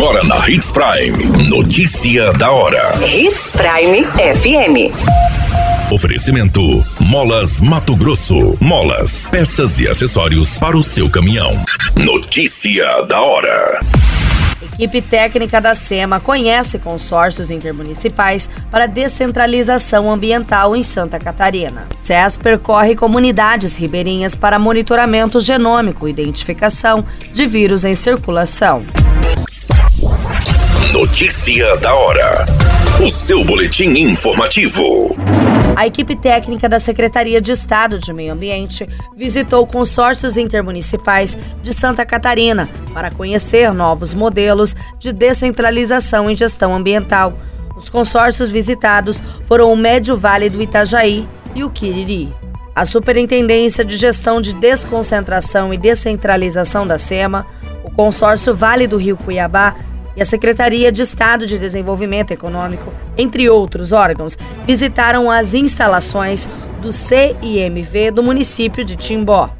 Agora na Hits Prime. Notícia da hora. Hits Prime FM. Oferecimento: Molas Mato Grosso. Molas, peças e acessórios para o seu caminhão. Notícia da hora. Equipe técnica da SEMA conhece consórcios intermunicipais para descentralização ambiental em Santa Catarina. SES percorre comunidades ribeirinhas para monitoramento genômico e identificação de vírus em circulação. Notícia da hora. O seu boletim informativo. A equipe técnica da Secretaria de Estado de Meio Ambiente visitou consórcios intermunicipais de Santa Catarina para conhecer novos modelos de descentralização em gestão ambiental. Os consórcios visitados foram o Médio Vale do Itajaí e o Quiriri. A Superintendência de Gestão de Desconcentração e Descentralização da SEMA, o consórcio Vale do Rio Cuiabá e a Secretaria de Estado de Desenvolvimento Econômico, entre outros órgãos, visitaram as instalações do CIMV do município de Timbó.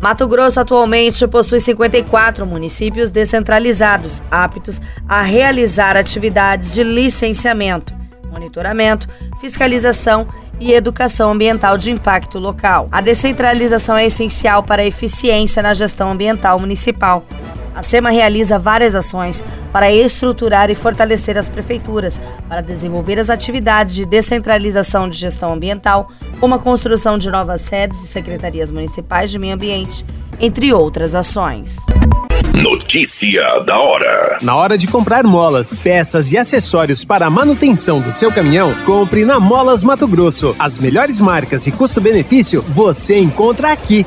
Mato Grosso atualmente possui 54 municípios descentralizados, aptos a realizar atividades de licenciamento, monitoramento, fiscalização e educação ambiental de impacto local. A descentralização é essencial para a eficiência na gestão ambiental municipal. A SEMA realiza várias ações para estruturar e fortalecer as prefeituras, para desenvolver as atividades de descentralização de gestão ambiental, como a construção de novas sedes de secretarias municipais de meio ambiente, entre outras ações. Notícia da hora. Na hora de comprar molas, peças e acessórios para a manutenção do seu caminhão, compre na Molas Mato Grosso. As melhores marcas e custo-benefício você encontra aqui.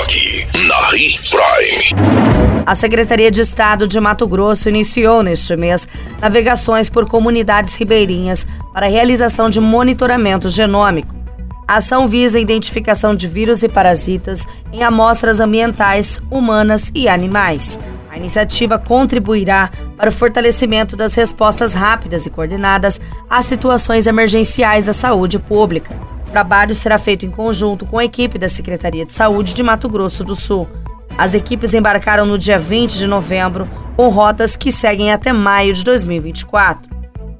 Aqui, na Hits Prime. A Secretaria de Estado de Mato Grosso iniciou neste mês navegações por comunidades ribeirinhas para a realização de monitoramento genômico. A ação visa a identificação de vírus e parasitas em amostras ambientais, humanas e animais. A iniciativa contribuirá para o fortalecimento das respostas rápidas e coordenadas às situações emergenciais da saúde pública. O trabalho será feito em conjunto com a equipe da Secretaria de Saúde de Mato Grosso do Sul. As equipes embarcaram no dia 20 de novembro com rotas que seguem até maio de 2024.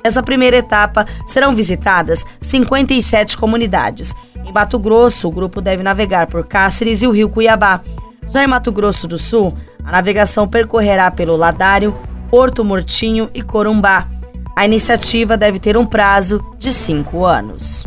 Nessa primeira etapa, serão visitadas 57 comunidades. Em Mato Grosso, o grupo deve navegar por Cáceres e o rio Cuiabá. Já em Mato Grosso do Sul, a navegação percorrerá pelo Ladário, Porto Mortinho e Corumbá. A iniciativa deve ter um prazo de cinco anos.